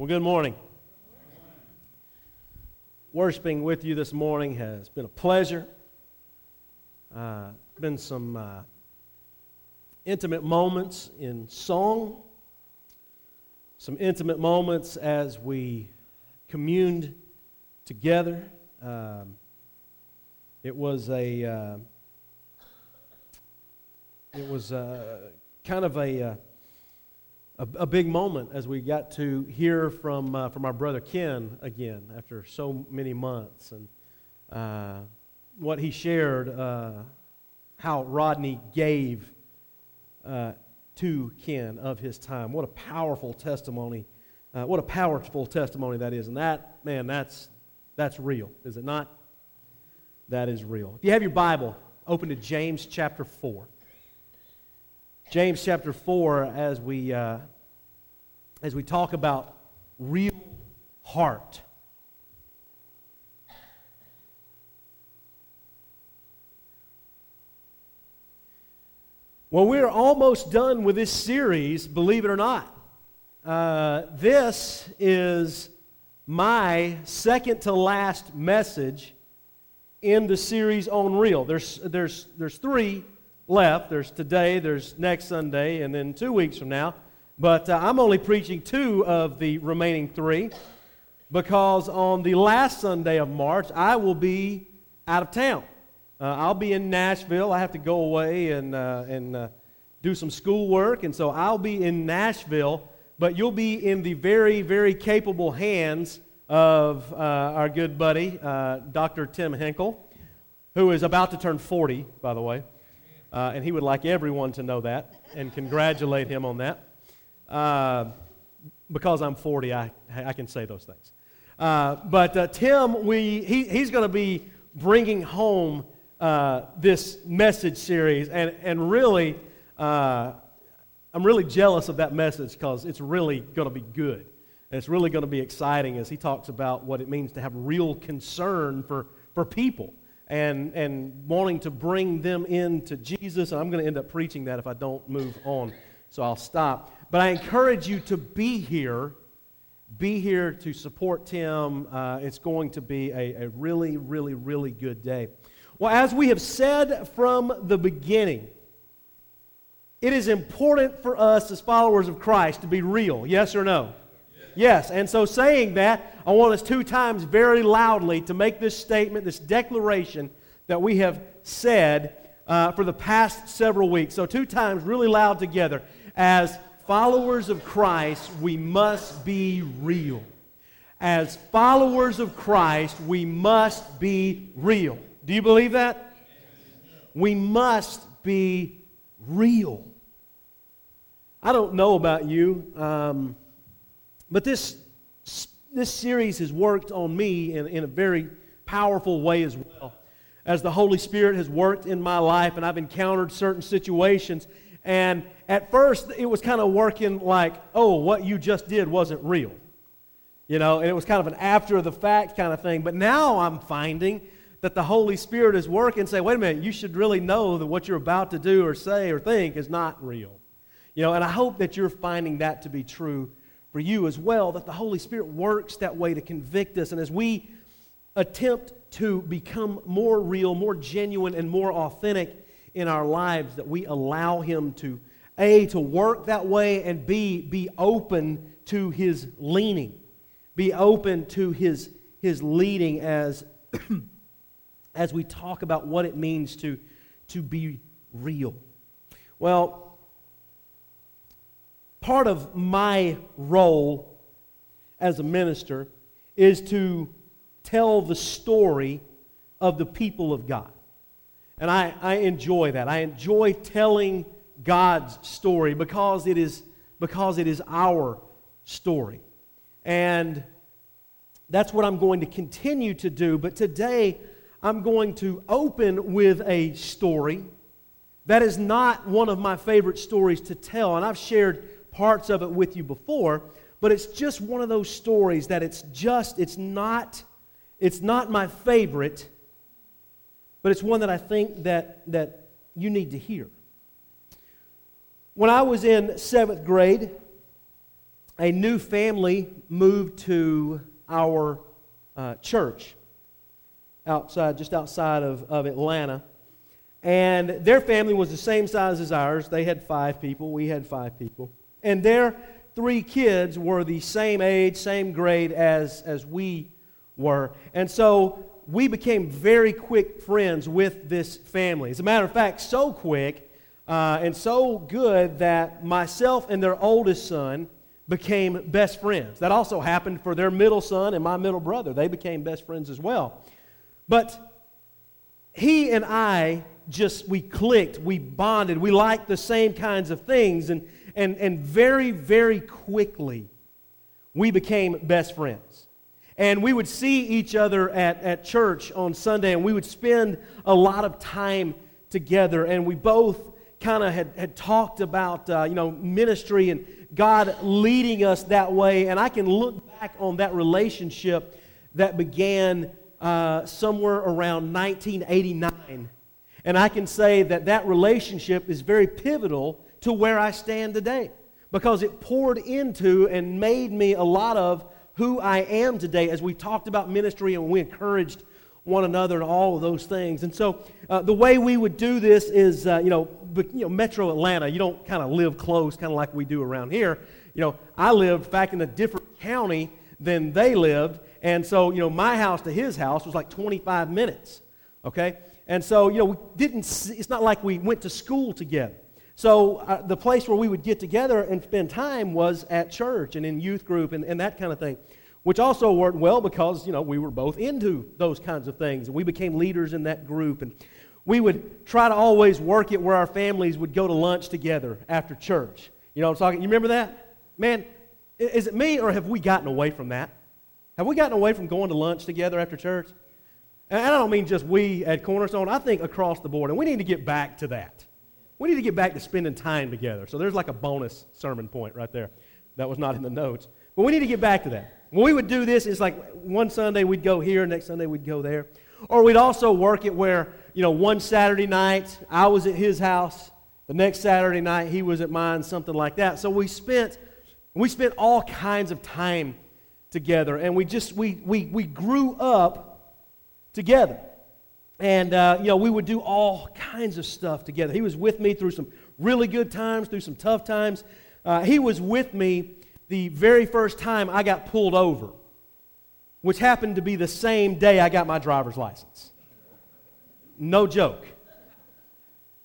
Well, good morning. Worshiping with you this morning has been a pleasure. Uh, been some uh, intimate moments in song, some intimate moments as we communed together. Um, it was a uh, it was uh, kind of a uh, a, a big moment as we got to hear from, uh, from our brother Ken again after so many months and uh, what he shared, uh, how Rodney gave uh, to Ken of his time. What a powerful testimony. Uh, what a powerful testimony that is. And that, man, that's, that's real, is it not? That is real. If you have your Bible, open to James chapter 4. James chapter 4, as we, uh, as we talk about real heart. Well, we're almost done with this series, believe it or not. Uh, this is my second to last message in the series on real. There's, there's, there's three left. There's today, there's next Sunday, and then two weeks from now. But uh, I'm only preaching two of the remaining three because on the last Sunday of March, I will be out of town. Uh, I'll be in Nashville. I have to go away and, uh, and uh, do some schoolwork, and so I'll be in Nashville, but you'll be in the very, very capable hands of uh, our good buddy, uh, Dr. Tim Hinkle, who is about to turn 40, by the way. Uh, and he would like everyone to know that and congratulate him on that. Uh, because I'm 40, I, I can say those things. Uh, but uh, Tim, we, he, he's going to be bringing home uh, this message series. And, and really, uh, I'm really jealous of that message because it's really going to be good. And it's really going to be exciting as he talks about what it means to have real concern for, for people and, and wanting to bring them into Jesus. And I'm going to end up preaching that if I don't move on. So I'll stop. But I encourage you to be here. Be here to support Tim. Uh, it's going to be a, a really, really, really good day. Well, as we have said from the beginning, it is important for us as followers of Christ to be real. Yes or no? Yes. And so, saying that, I want us two times very loudly to make this statement, this declaration that we have said uh, for the past several weeks. So, two times really loud together. As followers of Christ, we must be real. As followers of Christ, we must be real. Do you believe that? We must be real. I don't know about you. Um, but this, this series has worked on me in, in a very powerful way as well. As the Holy Spirit has worked in my life, and I've encountered certain situations. And at first, it was kind of working like, oh, what you just did wasn't real. You know, and it was kind of an after the fact kind of thing. But now I'm finding that the Holy Spirit is working, say, wait a minute, you should really know that what you're about to do or say or think is not real. You know, and I hope that you're finding that to be true for you as well, that the Holy Spirit works that way to convict us. And as we attempt to become more real, more genuine, and more authentic in our lives, that we allow Him to, A, to work that way, and B, be open to His leaning, be open to His, his leading as, as we talk about what it means to, to be real. Well, part of my role as a minister is to tell the story of the people of God. And I, I enjoy that. I enjoy telling God's story because it is, because it is our story. And that's what I'm going to continue to do. But today, I'm going to open with a story that is not one of my favorite stories to tell. And I've shared parts of it with you before, but it's just one of those stories that it's just, it's not, it's not my favorite, but it's one that I think that, that you need to hear. When I was in seventh grade, a new family moved to our uh, church outside, just outside of, of Atlanta. And their family was the same size as ours. They had five people, we had five people. And their three kids were the same age, same grade as, as we were. And so we became very quick friends with this family. As a matter of fact, so quick uh, and so good that myself and their oldest son became best friends. That also happened for their middle son and my middle brother. They became best friends as well. But he and I just, we clicked, we bonded, we liked the same kinds of things, and, and, and very, very quickly, we became best friends. And we would see each other at, at church on Sunday, and we would spend a lot of time together, and we both kind of had, had talked about, uh, you know, ministry and God leading us that way. And I can look back on that relationship that began uh, somewhere around 1989. And I can say that that relationship is very pivotal to where I stand today because it poured into and made me a lot of who I am today as we talked about ministry and we encouraged one another and all of those things. And so uh, the way we would do this is, uh, you, know, you know, Metro Atlanta, you don't kind of live close, kind of like we do around here. You know, I lived back in a different county than they lived. And so, you know, my house to his house was like 25 minutes. Okay? And so, you know, we didn't, see, it's not like we went to school together. So uh, the place where we would get together and spend time was at church and in youth group and, and that kind of thing which also worked well because, you know, we were both into those kinds of things. And we became leaders in that group. And we would try to always work it where our families would go to lunch together after church. You know what I'm talking? You remember that? Man, is it me or have we gotten away from that? Have we gotten away from going to lunch together after church? And I don't mean just we at Cornerstone. I think across the board. And we need to get back to that. We need to get back to spending time together. So there's like a bonus sermon point right there. That was not in the notes. But we need to get back to that. When we would do this, it's like one Sunday we'd go here, next Sunday we'd go there. Or we'd also work it where, you know, one Saturday night I was at his house, the next Saturday night he was at mine, something like that. So we spent we spent all kinds of time together, and we just we we we grew up together. And uh, you know, we would do all kinds of stuff together. He was with me through some really good times, through some tough times. Uh, he was with me the very first time I got pulled over, which happened to be the same day I got my driver's license. No joke.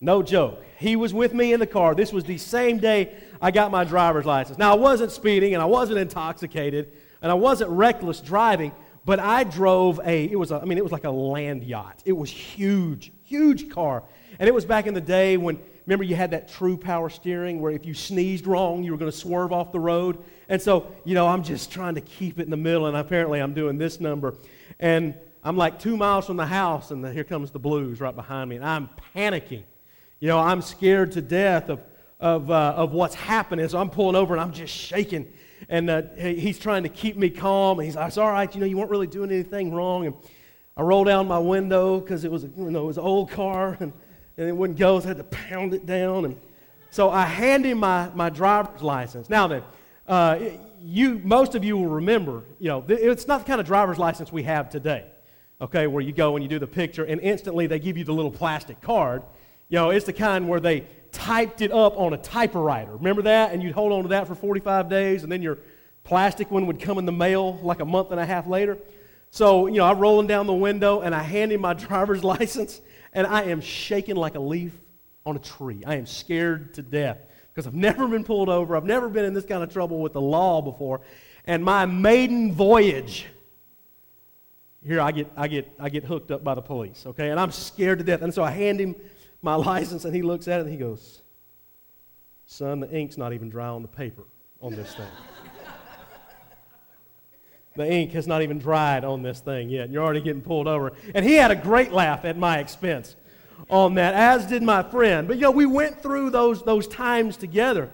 No joke. He was with me in the car. This was the same day I got my driver's license. Now, I wasn't speeding and I wasn't intoxicated and I wasn't reckless driving, but I drove a, it was a, I mean, it was like a land yacht. It was huge, huge car. And it was back in the day when remember you had that true power steering where if you sneezed wrong, you were going to swerve off the road. And so, you know, I'm just trying to keep it in the middle, and apparently I'm doing this number. And I'm like two miles from the house, and here comes the blues right behind me, and I'm panicking. You know, I'm scared to death of, of, uh, of what's happening. So I'm pulling over, and I'm just shaking. And uh, he's trying to keep me calm. And he's like, it's all right. You know, you weren't really doing anything wrong. And I roll down my window because it was, you know, it was an old car. And and it wouldn't go, so I had to pound it down. And so I hand him my, my driver's license. Now then, uh, you, most of you will remember, you know, it's not the kind of driver's license we have today, okay, where you go and you do the picture and instantly they give you the little plastic card. You know, it's the kind where they typed it up on a typewriter. Remember that? And you'd hold on to that for 45 days and then your plastic one would come in the mail like a month and a half later. So, you know, I'm rolling down the window and I hand him my driver's license and I am shaking like a leaf on a tree. I am scared to death because I've never been pulled over. I've never been in this kind of trouble with the law before. And my maiden voyage, here I get, I get, I get hooked up by the police, okay? And I'm scared to death. And so I hand him my license, and he looks at it and he goes, Son, the ink's not even dry on the paper on this thing. The ink has not even dried on this thing yet, and you're already getting pulled over. And he had a great laugh at my expense on that, as did my friend. But, you know, we went through those, those times together.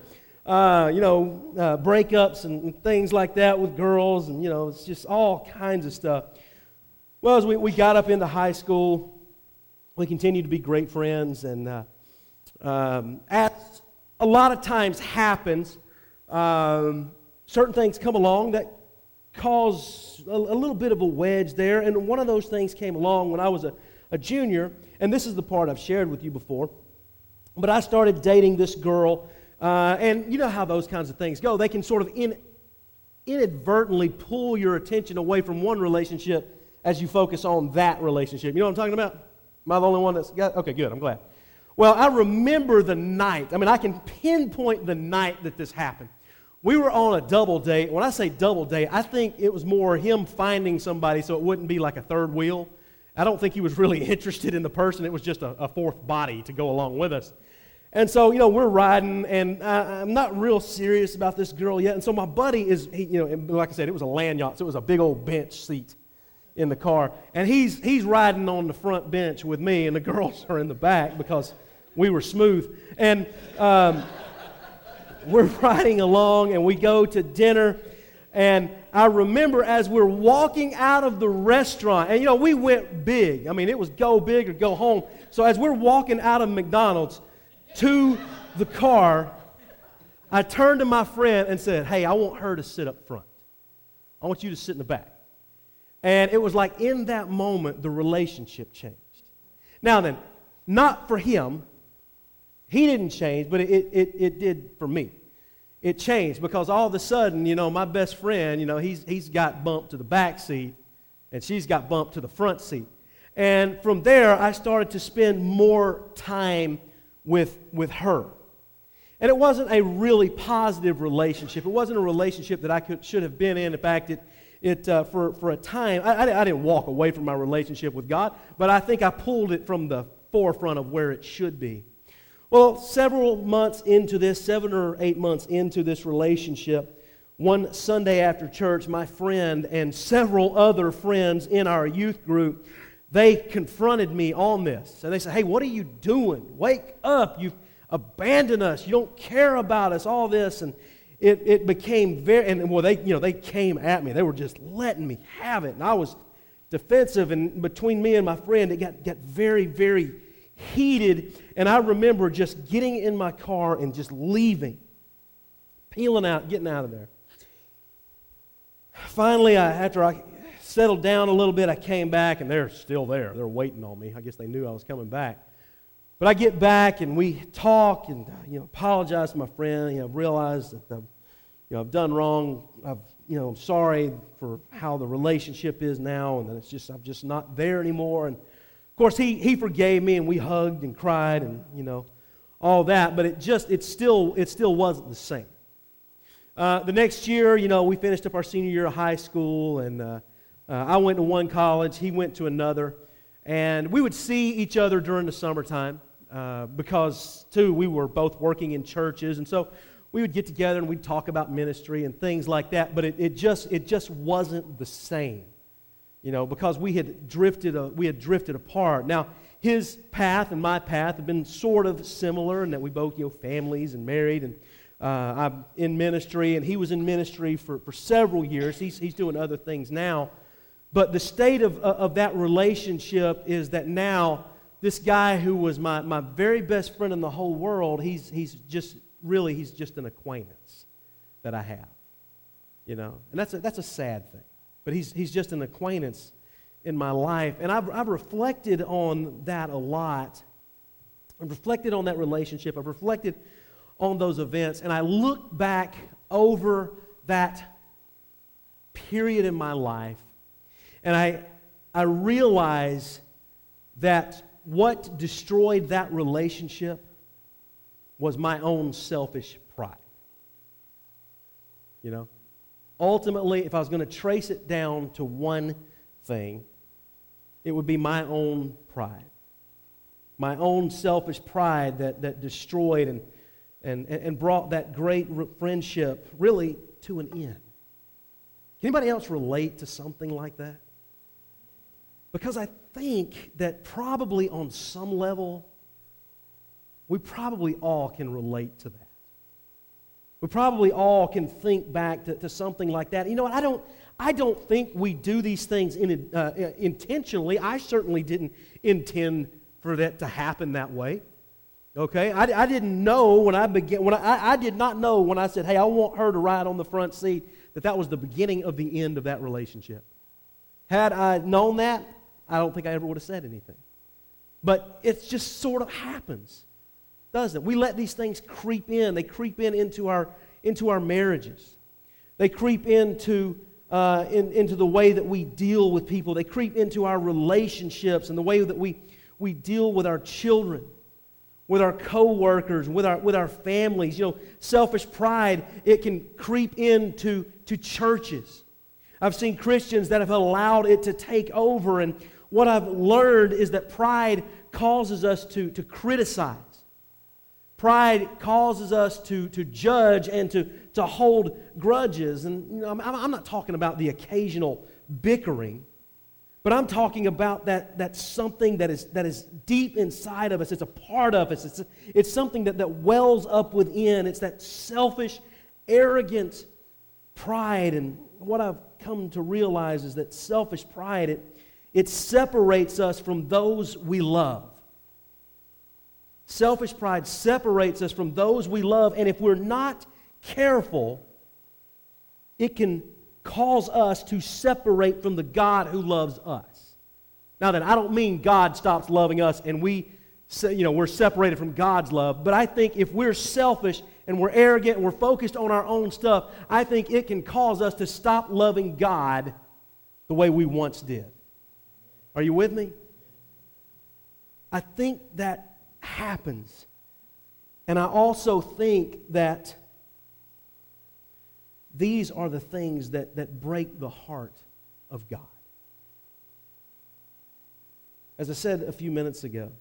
Uh, you know, uh, breakups and things like that with girls, and, you know, it's just all kinds of stuff. Well, as we, we got up into high school, we continued to be great friends, and uh, um, as a lot of times happens, um, certain things come along that cause a, a, little bit of a wedge there. And one of those things came along when I was a, a junior, and this is the part I've shared with you before. But I started dating this girl, uh, and you know how those kinds of things go. They can sort of in, inadvertently pull your attention away from one relationship as you focus on that relationship. You know what I'm talking about? Am I the only one that's got? Okay, good. I'm glad. Well, I remember the night. I mean, I can pinpoint the night that this happened. We were on a double date. When I say double date, I think it was more him finding somebody so it wouldn't be like a third wheel. I don't think he was really interested in the person. It was just a, a fourth body to go along with us. And so, you know, we're riding, and I, am not real serious about this girl yet. And so my buddy is, he, you know, like I said, it was a land yacht, so it was a big old bench seat in the car. And he's, he's riding on the front bench with me, and the girls are in the back because we were smooth. And um, we're riding along, and we go to dinner. And I remember as we're walking out of the restaurant, and you know, we went big. I mean, it was go big or go home. So as we're walking out of McDonald's to the car, I turned to my friend and said, Hey, I want her to sit up front. I want you to sit in the back. And it was like in that moment, the relationship changed. Now then, not for him. He didn't change, but it, it, it did for me. It changed because all of a sudden, you know, my best friend, you know, he's, he's got bumped to the back seat and she's got bumped to the front seat. And from there, I started to spend more time with, with her. And it wasn't a really positive relationship. It wasn't a relationship that I could, should have been in. In fact, it, it, uh, for, for a time, I, I, I didn't walk away from my relationship with God, but I think I pulled it from the forefront of where it should be. Well, several months into this, seven or eight months into this relationship, one Sunday after church, my friend and several other friends in our youth group, they confronted me on this. And they said, Hey, what are you doing? Wake up. You've abandoned us. You don't care about us, all this. And it, it became very, and well, they, you know, they came at me. They were just letting me have it. And I was defensive. And between me and my friend, it got, got very, very heated. And I remember just getting in my car and just leaving, peeling out, getting out of there. Finally, I, after I settled down a little bit, I came back, and they're still there. They're waiting on me. I guess they knew I was coming back. But I get back and we talk and uh, you know apologize to my friend. You know, realize that the, you know I've done wrong. I've you know I'm sorry for how the relationship is now, and that it's just I'm just not there anymore. And of course he he forgave me, and we hugged and cried and you know all that. But it just it still it still wasn't the same. Uh, the next year, you know, we finished up our senior year of high school, and uh, uh, I went to one college, he went to another, and we would see each other during the summertime. Uh, because, too, we were both working in churches. And so we would get together and we'd talk about ministry and things like that. But it, it, just, it just wasn't the same, you know, because we had, drifted, uh, we had drifted apart. Now, his path and my path have been sort of similar in that we both, you know, families and married. And uh, I'm in ministry, and he was in ministry for, for several years. He's, he's doing other things now. But the state of, of that relationship is that now this guy who was my, my very best friend in the whole world, he's, he's just really, he's just an acquaintance that I have. You know? And that's a, that's a sad thing. But he's, he's just an acquaintance in my life. And I've, I've reflected on that a lot. I've reflected on that relationship. I've reflected on those events. And I look back over that period in my life and I, I realize that what destroyed that relationship was my own selfish pride. You know? Ultimately, if I was going to trace it down to one thing, it would be my own pride. My own selfish pride that, that destroyed and, and, and brought that great friendship really to an end. Can anybody else relate to something like that? Because I think that probably on some level, we probably all can relate to that. We probably all can think back to, to something like that. You know what? I don't, I don't think we do these things in, uh, intentionally. I certainly didn't intend for that to happen that way. Okay? I, I didn't know when I began, when I, I did not know when I said, hey, I want her to ride on the front seat, that that was the beginning of the end of that relationship. Had I known that, I don't think I ever would have said anything. But it just sort of happens, doesn't? We let these things creep in. They creep in into our, into our marriages. They creep into, uh, in, into the way that we deal with people. They creep into our relationships and the way that we, we deal with our children, with our coworkers, with our, with our families. You know, selfish pride, it can creep into to churches. I've seen Christians that have allowed it to take over and what I've learned is that pride causes us to, to criticize. Pride causes us to, to judge and to, to hold grudges. And you know, I'm, I'm not talking about the occasional bickering, but I'm talking about that, that something that is, that is deep inside of us. It's a part of us. It's, it's something that, that wells up within. It's that selfish, arrogant pride. And what I've come to realize is that selfish pride, it, it separates us from those we love. Selfish pride separates us from those we love, and if we're not careful, it can cause us to separate from the God who loves us. Now, that I don't mean God stops loving us and we, you know, we're separated from God's love, but I think if we're selfish and we're arrogant and we're focused on our own stuff, I think it can cause us to stop loving God the way we once did. Are you with me? I think that happens. And I also think that these are the things that, that break the heart of God. As I said a few minutes ago,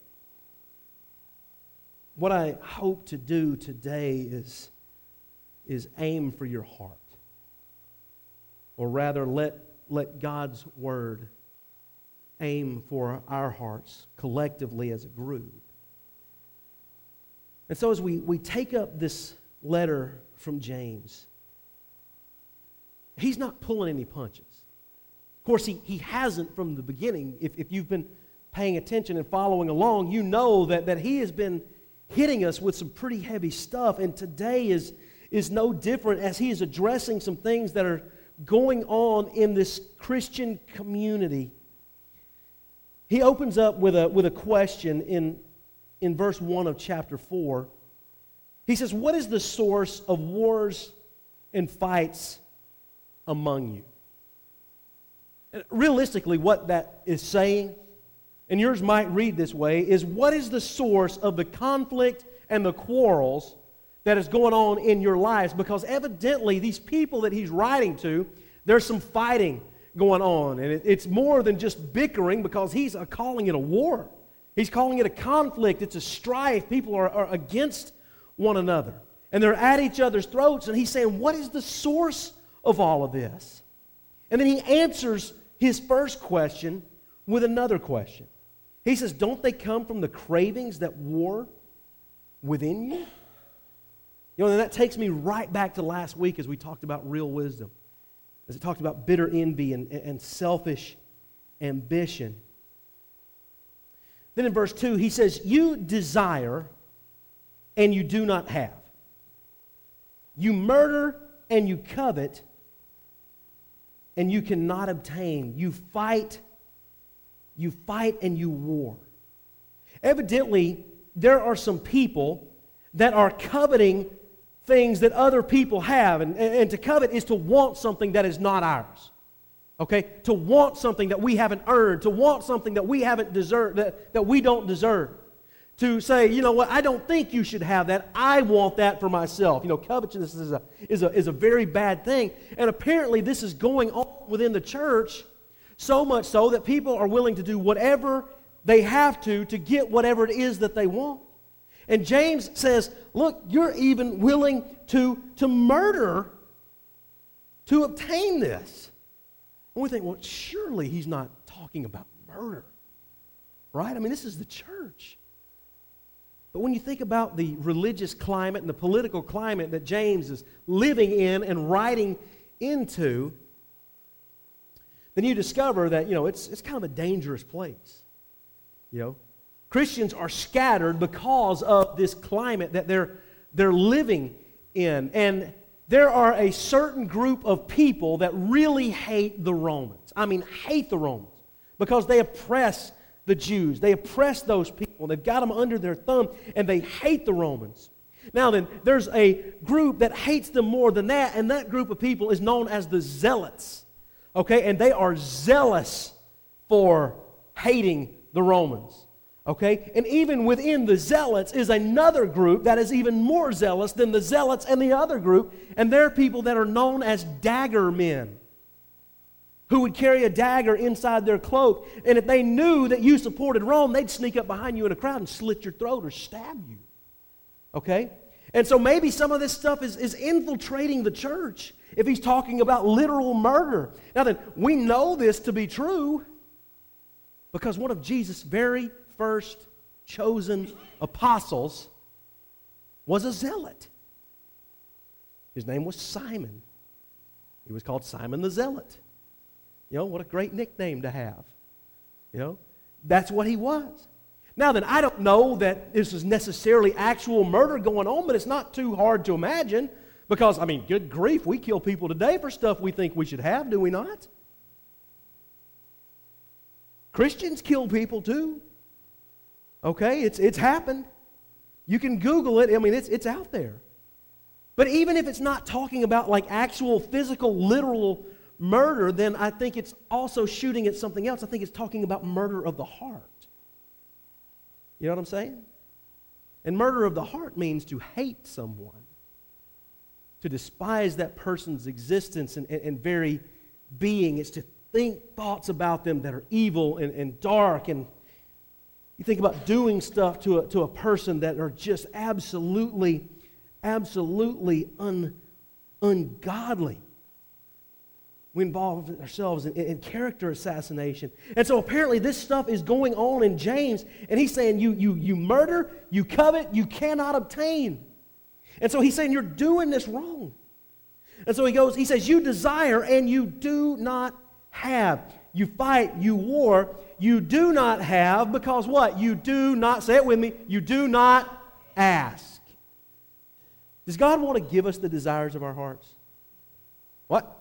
what I hope to do today is, is aim for your heart. Or rather, let, let God's word aim for our hearts collectively as a group. And so, as we, we take up this letter from James, he's not pulling any punches. Of course, he, he hasn't from the beginning. If, if you've been paying attention and following along, you know that, that he has been hitting us with some pretty heavy stuff. And today is, is no different as he is addressing some things that are going on in this Christian community he opens up with a, with a question in, in verse 1 of chapter 4. He says, What is the source of wars and fights among you? And realistically, what that is saying, and yours might read this way, is what is the source of the conflict and the quarrels that is going on in your lives? Because evidently, these people that he's writing to, there's some fighting going on. And it, it's more than just bickering because he's calling it a war. He's calling it a conflict. It's a strife. People are, are against one another. And they're at each other's throats. And he's saying, What is the source of all of this? And then he answers his first question with another question. He says, Don't they come from the cravings that war within you? You know, and that takes me right back to last week as we talked about real wisdom as it talked about bitter envy and, and selfish ambition. Then in verse 2, he says, You desire and you do not have. You murder and you covet and you cannot obtain. You fight, you fight and you war. Evidently, there are some people that are coveting things that other people have. And, and, to covet is to want something that is not ours. Okay? To want something that we haven't earned, to want something that we haven't deserved, that, that we don't deserve. To say, you know what, I don't think you should have that. I want that for myself. You know, covetousness is a, is a, is a very bad thing. And apparently, this is going on within the church so much so that people are willing to do whatever they have to to get whatever it is that they want. And James says, Look, you're even willing to, to murder to obtain this. And we think, Well, surely he's not talking about murder, right? I mean, this is the church. But when you think about the religious climate and the political climate that James is living in and writing into, then you discover that, you know, it's, it's kind of a dangerous place. You know, Christians are scattered because of this climate that they're, they're living in. And there are a certain group of people that really hate the Romans. I mean, hate the Romans because they oppress the Jews. They oppress those people. They've got them under their thumb and they hate the Romans. Now, then, there's a group that hates them more than that, and that group of people is known as the Zealots. Okay? And they are zealous for hating the Romans. Okay? And even within the zealots is another group that is even more zealous than the zealots and the other group, and they're people that are known as dagger men who would carry a dagger inside their cloak. And if they knew that you supported Rome, they'd sneak up behind you in a crowd and slit your throat or stab you. Okay? And so maybe some of this stuff is, is infiltrating the church if he's talking about literal murder. Now then, we know this to be true because one of Jesus' very first chosen apostles was a zealot. His name was Simon. He was called Simon the Zealot. You know, what a great nickname to have. You know, that's what he was. Now then, I don't know that this is necessarily actual murder going on, but it's not too hard to imagine because, I mean, good grief, we kill people today for stuff we think we should have, do we not? Christians kill people too. Okay, it's, it's happened. You can Google it. I mean, it's, it's out there. But even if it's not talking about like actual physical, literal murder, then I think it's also shooting at something else. I think it's talking about murder of the heart. You know what I'm saying? And murder of the heart means to hate someone, to despise that person's existence and, and, and very being. It's to think thoughts about them that are evil and, and dark. And you think about doing stuff to a, to a person that are just absolutely, absolutely un, ungodly we involve ourselves in, in, character assassination. And so apparently this stuff is going on in James, and he's saying you, you, you murder, you covet, you cannot obtain. And so he's saying you're doing this wrong. And so he goes, he says, You desire and you do not have. You fight, you war, you do not have because what? You do not, say it with me, you do not ask. Does God want to give us the desires of our hearts? What?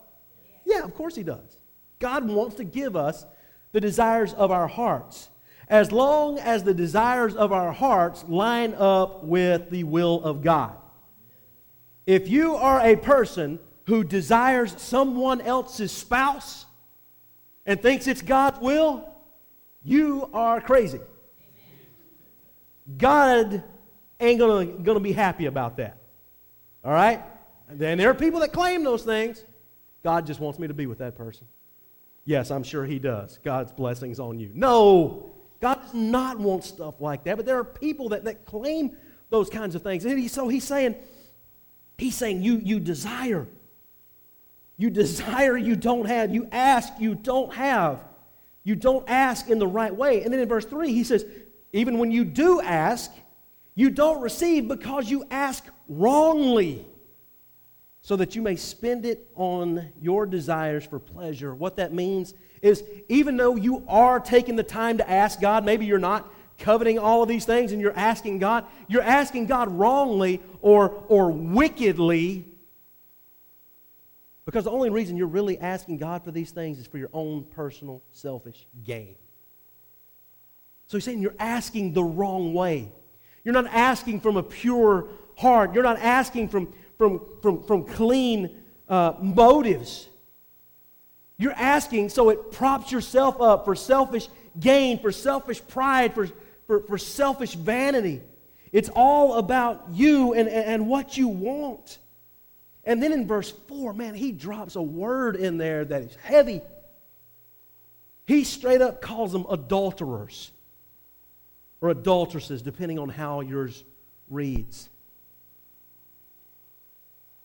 Yeah, of course He does. God wants to give us the desires of our hearts as long as the desires of our hearts line up with the will of God. If you are a person who desires someone else's spouse and thinks it's God's will, you are crazy. God ain't gonna, gonna be happy about that. All right? And then there are people that claim those things. God just wants me to be with that person. Yes, I'm sure He does. God's blessings on you. No, God does not want stuff like that. But there are people that, that claim those kinds of things. And he, so He's saying, He's saying, you, you desire. You desire, you don't have. You ask, you don't have. You don't ask in the right way. And then in verse 3, he says, even when you do ask, you don't receive because you ask wrongly so that you may spend it on your desires for pleasure. What that means is even though you are taking the time to ask God, maybe you're not coveting all of these things and you're asking God, you're asking God wrongly or, or wickedly because the only reason you're really asking God for these things is for your own personal selfish gain. So he's saying you're asking the wrong way. You're not asking from a pure heart. You're not asking from, from, from, from clean uh, motives. You're asking so it props yourself up for selfish gain, for selfish pride, for, for, for selfish vanity. It's all about you and, and what you want. And then in verse 4, man, he drops a word in there that is heavy. He straight up calls them adulterers or adulteresses, depending on how yours reads.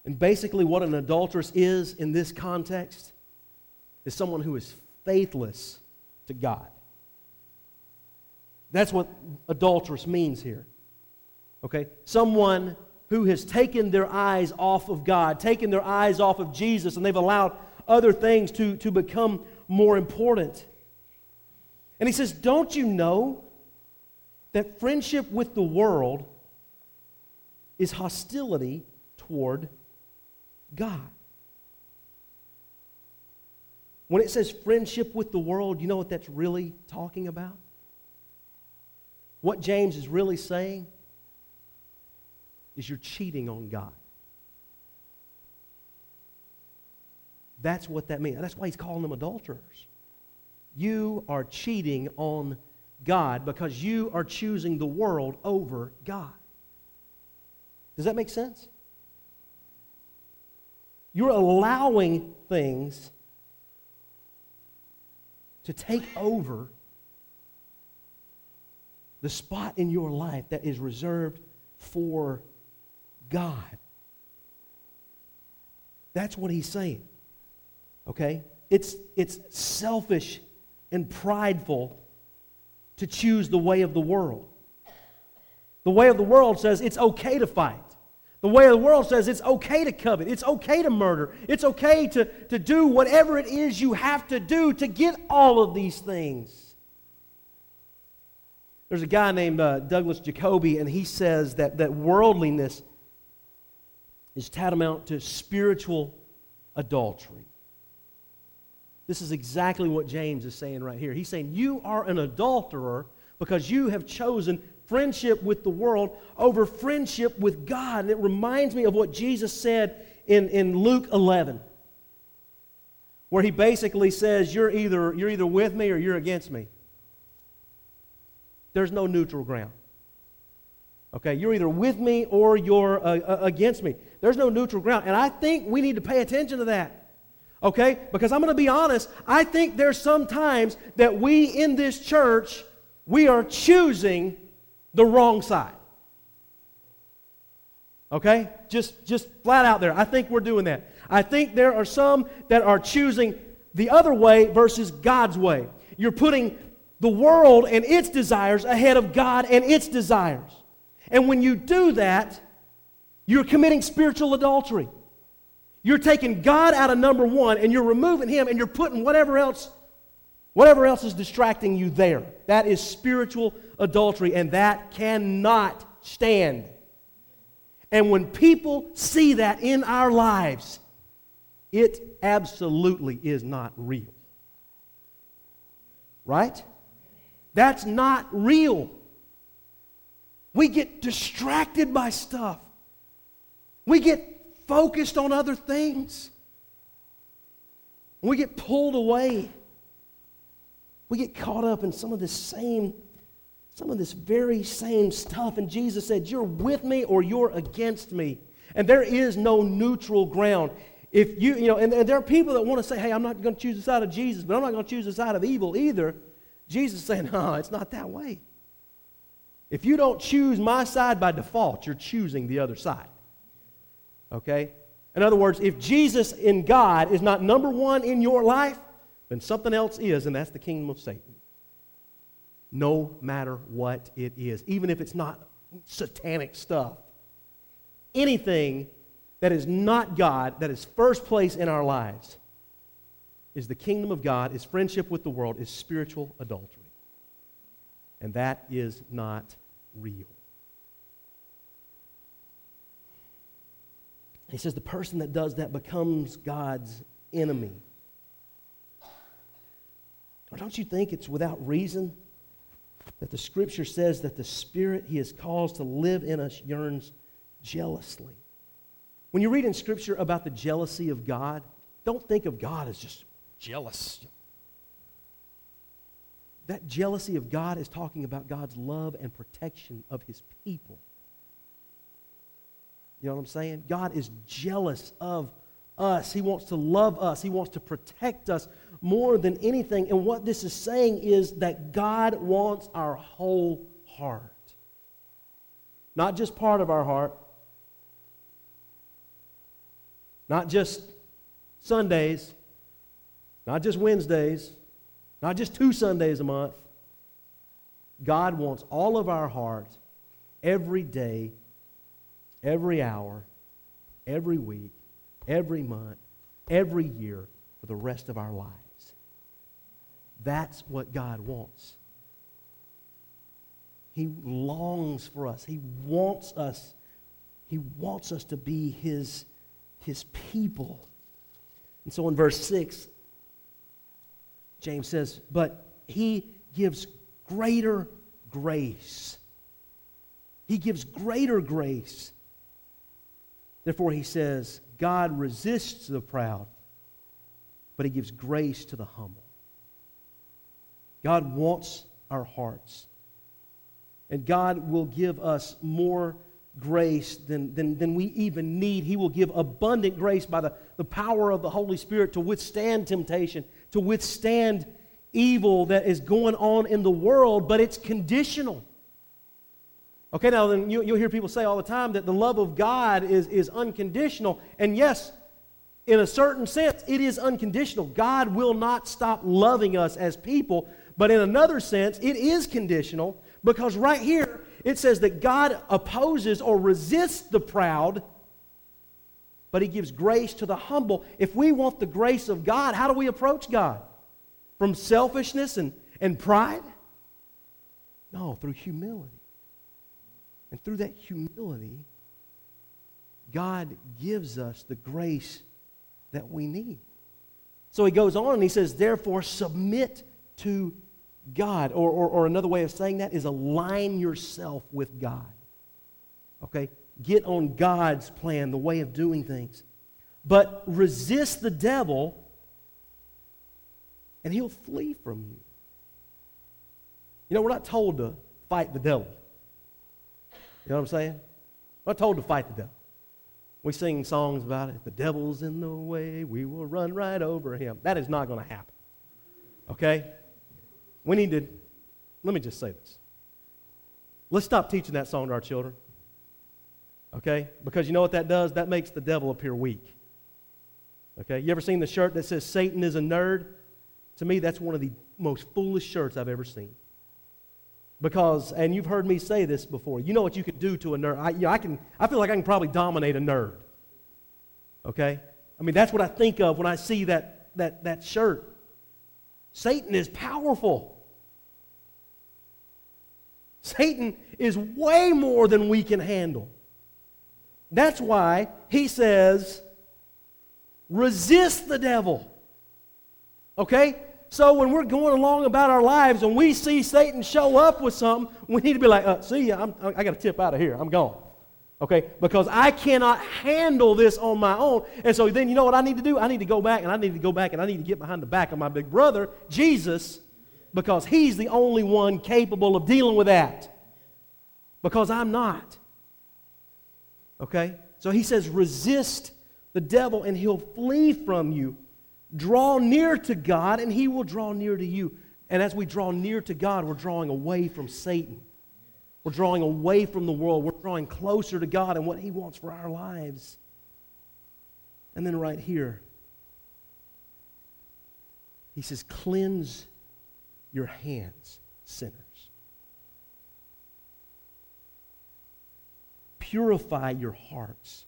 And basically, what an adulteress is in this context is someone who is faithless to God. That's what adulteress means here. Okay? Someone who has taken their eyes off of God, taken their eyes off of Jesus, and they've allowed other things to, to become more important. And he says, Don't you know that friendship with the world is hostility toward God. When it says friendship with the world, you know what that's really talking about? What James is really saying is you're cheating on God. That's what that means. That's why he's calling them adulterers. You are cheating on God because you are choosing the world over God. Does that make sense? You're allowing things to take over the spot in your life that is reserved for God. That's what he's saying. Okay? It's, it's selfish and prideful to choose the way of the world. The way of the world says it's okay to fight. The way of the world says it's okay to covet. It's okay to murder. It's okay to, to do whatever it is you have to do to get all of these things. There's a guy named uh, Douglas Jacoby, and he says that, that worldliness is tantamount to spiritual adultery. This is exactly what James is saying right here. He's saying, You are an adulterer because you have chosen friendship with the world over friendship with God. And it reminds me of what Jesus said in, in Luke 11, where he basically says, you're either, you're either with me or you're against me. There's no neutral ground. Okay, you're either with me or you're uh, uh against me. There's no neutral ground. And I think we need to pay attention to that. Okay? Because I'm going to be honest, I think there's some times that we in this church, we are choosing the wrong side. Okay? Just, just flat out there. I think we're doing that. I think there are some that are choosing the other way versus God's way. You're putting the world and its desires ahead of God and its desires. And when you do that, you're committing spiritual adultery. You're taking God out of number one and you're removing Him and you're putting whatever else Whatever else is distracting you there, that is spiritual adultery, and that cannot stand. And when people see that in our lives, it absolutely is not real. Right? That's not real. We get distracted by stuff. We get focused on other things. We get pulled away we get caught up in some of this same, some of this very same stuff. And Jesus said, You're with me or you're against me. And there is no neutral ground. If you, you know, and, and there are people that want to say, Hey, I'm not going to choose the side of Jesus, but I'm not going to choose the side of evil either. Jesus is saying, No, it's not that way. If you don't choose my side by default, you're choosing the other side. Okay? In other words, if Jesus in God is not number one in your life, then something else is, and that's the kingdom of Satan. No matter what it is, even if it's not satanic stuff. Anything that is not God, that is first place in our lives, is the kingdom of God, is friendship with the world, is spiritual adultery. And that is not real. He says the person that does that becomes God's enemy. Or don't you think it's without reason that the scripture says that the spirit he has caused to live in us yearns jealously? When you read in scripture about the jealousy of God, don't think of God as just jealous. That jealousy of God is talking about God's love and protection of his people. You know what I'm saying? God is jealous of us. He wants to love us. He wants to protect us more than anything. And what this is saying is that God wants our whole heart. Not just part of our heart, not just Sundays, not just Wednesdays, not just two Sundays a month. God wants all of our heart every day, every hour, every week, every month, every year for the rest of our lives. That's what God wants. He longs for us. He wants us. He wants us to be his, his people. And so in verse 6, James says, But he gives greater grace. He gives greater grace. Therefore, he says, God resists the proud, but he gives grace to the humble. God wants our hearts. And God will give us more grace than, than, than we even need. He will give abundant grace by the, the power of the Holy Spirit to withstand temptation, to withstand evil that is going on in the world, but it's conditional. Okay, now then you, will hear people say all the time that the love of God is, is unconditional. And yes, in a certain sense, it is unconditional. God will not stop loving us as people, but in another sense, it is conditional because right here it says that God opposes or resists the proud, but He gives grace to the humble. If we want the grace of God, how do we approach God? From selfishness and, and pride? No, through humility. And through that humility, God gives us the grace that we need. So he goes on and he says, Therefore, submit to God. Or, or, or another way of saying that is align yourself with God. Okay? Get on God's plan, the way of doing things. But resist the devil, and he'll flee from you. You know, we're not told to fight the devil. You know what I'm saying? We're told to fight the devil. We sing songs about it. The devil's in the way, we will run right over him. That is not going to happen. Okay? We need to, let me just say this. Let's stop teaching that song to our children. Okay? Because you know what that does? That makes the devil appear weak. Okay? You ever seen the shirt that says Satan is a nerd? To me, that's one of the most foolish shirts I've ever seen. Because, and you've heard me say this before, you know what you could do to a nerd. I, you know, I, can, I feel like I can probably dominate a nerd. Okay? I mean, that's what I think of when I see that, that, that shirt. Satan is powerful. Satan is way more than we can handle. That's why he says, resist the devil. Okay? So when we're going along about our lives and we see Satan show up with something, we need to be like, uh, see, I'm, I got to tip out of here. I'm gone. Okay? Because I cannot handle this on my own. And so then you know what I need to do? I need to go back and I need to go back and I need to get behind the back of my big brother, Jesus, because he's the only one capable of dealing with that. Because I'm not. Okay? So he says, resist the devil and he'll flee from you. Draw near to God and he will draw near to you. And as we draw near to God, we're drawing away from Satan. We're drawing away from the world. We're drawing closer to God and what he wants for our lives. And then right here, he says, cleanse your hands, sinners. Purify your hearts,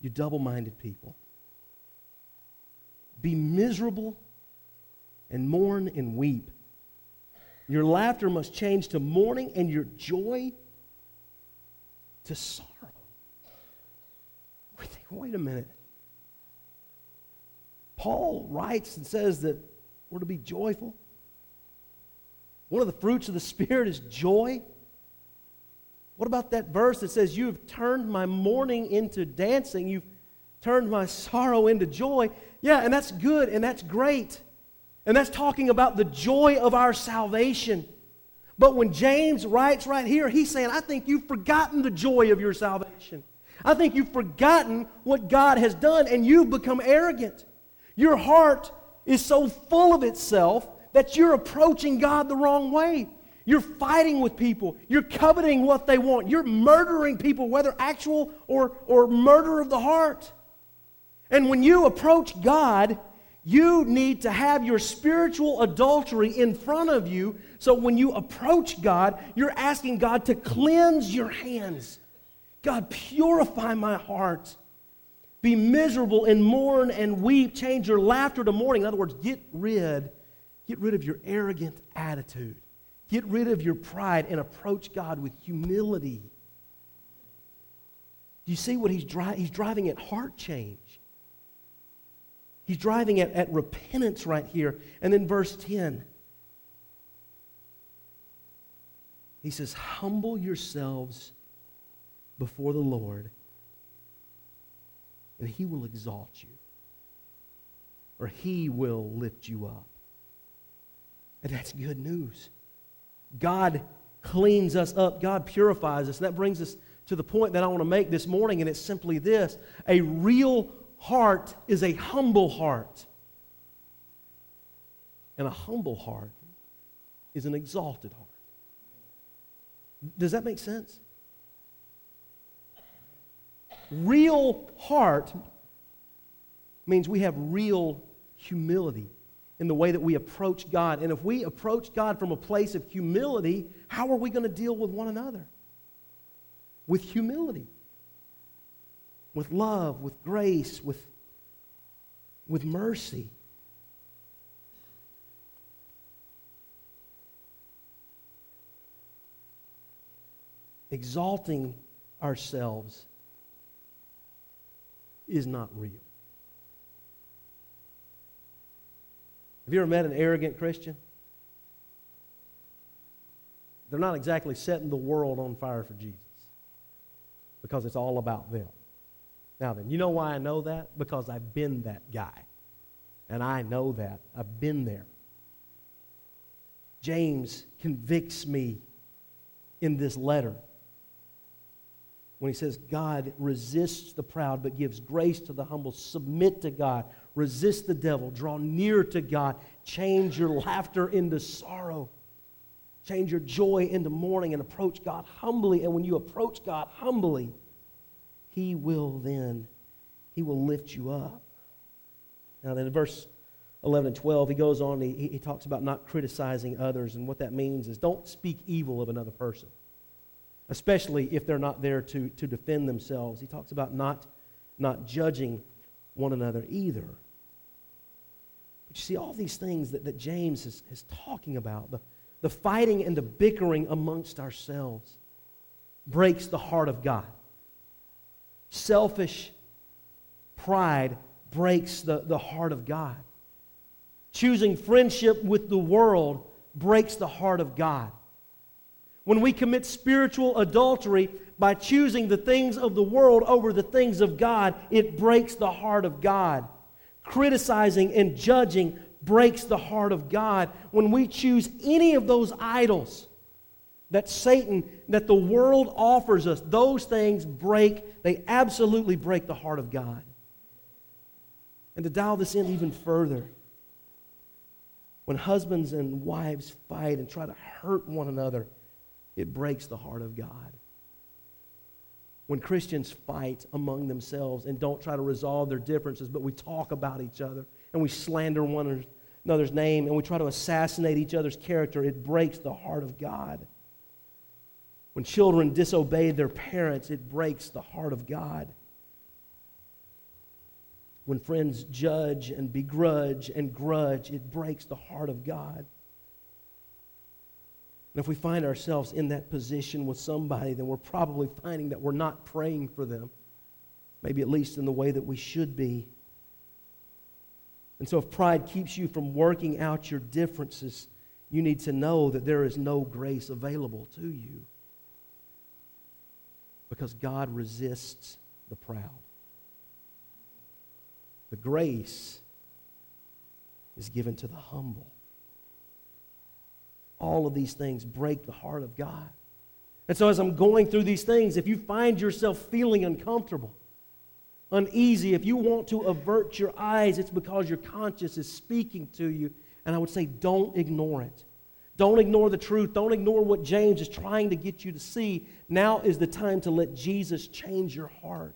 you double minded people. Be miserable and mourn and weep. Your laughter must change to mourning and your joy to sorrow. We think, wait a minute. Paul writes and says that we're to be joyful. One of the fruits of the Spirit is joy. What about that verse that says, You've turned my mourning into dancing, you've turned my sorrow into joy? Yeah, and that's good and that's great. And that's talking about the joy of our salvation. But when James writes right here, he's saying, I think you've forgotten the joy of your salvation. I think you've forgotten what God has done and you've become arrogant. Your heart is so full of itself that you're approaching God the wrong way. You're fighting with people. You're coveting what they want. You're murdering people, whether actual or, or murder of the heart. And when you approach God, you need to have your spiritual adultery in front of you. So when you approach God, you're asking God to cleanse your hands. God, purify my heart. Be miserable and mourn and weep. Change your laughter to mourning. In other words, get rid, get rid of your arrogant attitude. Get rid of your pride and approach God with humility. Do you see what he's driving? He's driving at heart change. He's driving at, at repentance right here. And then verse 10. He says, Humble yourselves before the Lord, and he will exalt you, or he will lift you up. And that's good news. God cleans us up, God purifies us. And that brings us to the point that I want to make this morning, and it's simply this a real heart is a humble heart. And a humble heart is an exalted heart. Does that make sense? Real heart means we have real humility in the way that we approach God. And if we approach God from a place of humility, how are we going to deal with one another? With humility, with love, with grace, with, with mercy. Exalting ourselves is not real. Have you ever met an arrogant Christian? They're not exactly setting the world on fire for Jesus because it's all about them. Now then, you know why I know that? Because I've been that guy. And I know that. I've been there. James convicts me in this letter when he says, God resists the proud but gives grace to the humble. Submit to God. Resist the devil. Draw near to God. Change your laughter into sorrow. Change your joy into mourning and approach God humbly. And when you approach God humbly, He will then, He will lift you up. Now, then in verse 11 and 12, he goes on, he, he talks about not criticizing others. And what that means is don't speak evil of another person especially if they're not there to, to defend themselves. He talks about not, not judging one another either. But you see, all these things that, that James is, is talking about, the, the fighting and the bickering amongst ourselves, breaks the heart of God. Selfish pride breaks the, the heart of God. Choosing friendship with the world breaks the heart of God when we commit spiritual adultery by choosing the things of the world over the things of God, it breaks the heart of God. Criticizing and judging breaks the heart of God. When we choose any of those idols that Satan, that the world offers us, those things break, they absolutely break the heart of God. And to dial this in even further, when husbands and wives fight and try to hurt one another, it breaks the heart of God. When Christians fight among themselves and don't try to resolve their differences, but we talk about each other and we slander one another's name and we try to assassinate each other's character, it breaks the heart of God. When children disobey their parents, it breaks the heart of God. When friends judge and begrudge and grudge, it breaks the heart of God. And if we find ourselves in that position with somebody, then we're probably finding that we're not praying for them, maybe at least in the way that we should be. And so, if pride keeps you from working out your differences, you need to know that there is no grace available to you because God resists the proud. The grace is given to the humble all of these things break the heart of God. And so, as I'm going through these things, if you find yourself feeling uncomfortable, uneasy, if you want to avert your eyes, it's because your conscience is speaking to you. And I would say, don't ignore it. Don't ignore the truth. Don't ignore what James is trying to get you to see. Now is the time to let Jesus change your heart.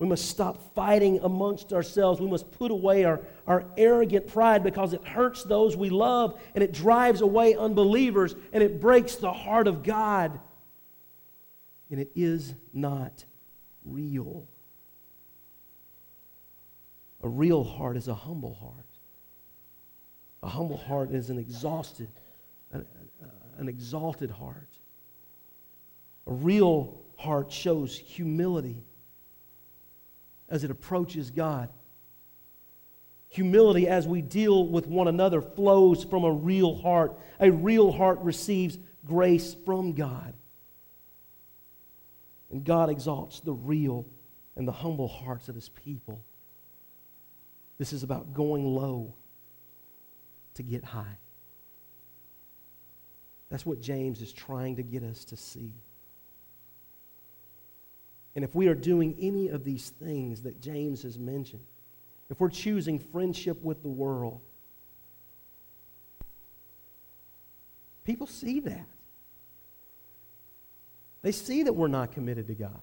We must stop fighting amongst ourselves. We must put away our, our arrogant pride because it hurts those we love and it drives away unbelievers and it breaks the heart of God. And it is not real. A real heart is a humble heart. A humble heart is an exhausted, an exalted heart. A real heart shows humility as it approaches God. Humility as we deal with one another flows from a real heart. A real heart receives grace from God. And God exalts the real and the humble hearts of his people. This is about going low to get high. That's what James is trying to get us to see. And if we are doing any of these things that James has mentioned, if we're choosing friendship with the world, people see that. They see that we're not committed to God.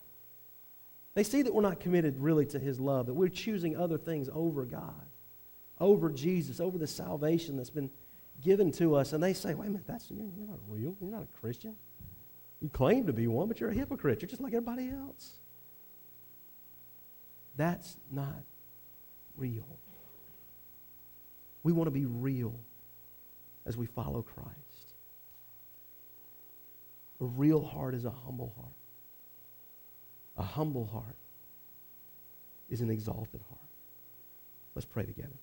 They see that we're not committed really to His love, that we're choosing other things over God, over Jesus, over the salvation that's been given to us. And they say, wait a minute, that's, you're, you're not real. You're not a Christian. You claim to be one, but you're a hypocrite. You're just like everybody else. That's not real. We want to be real as we follow Christ. A real heart is a humble heart. A humble heart is an exalted heart. Let's pray together.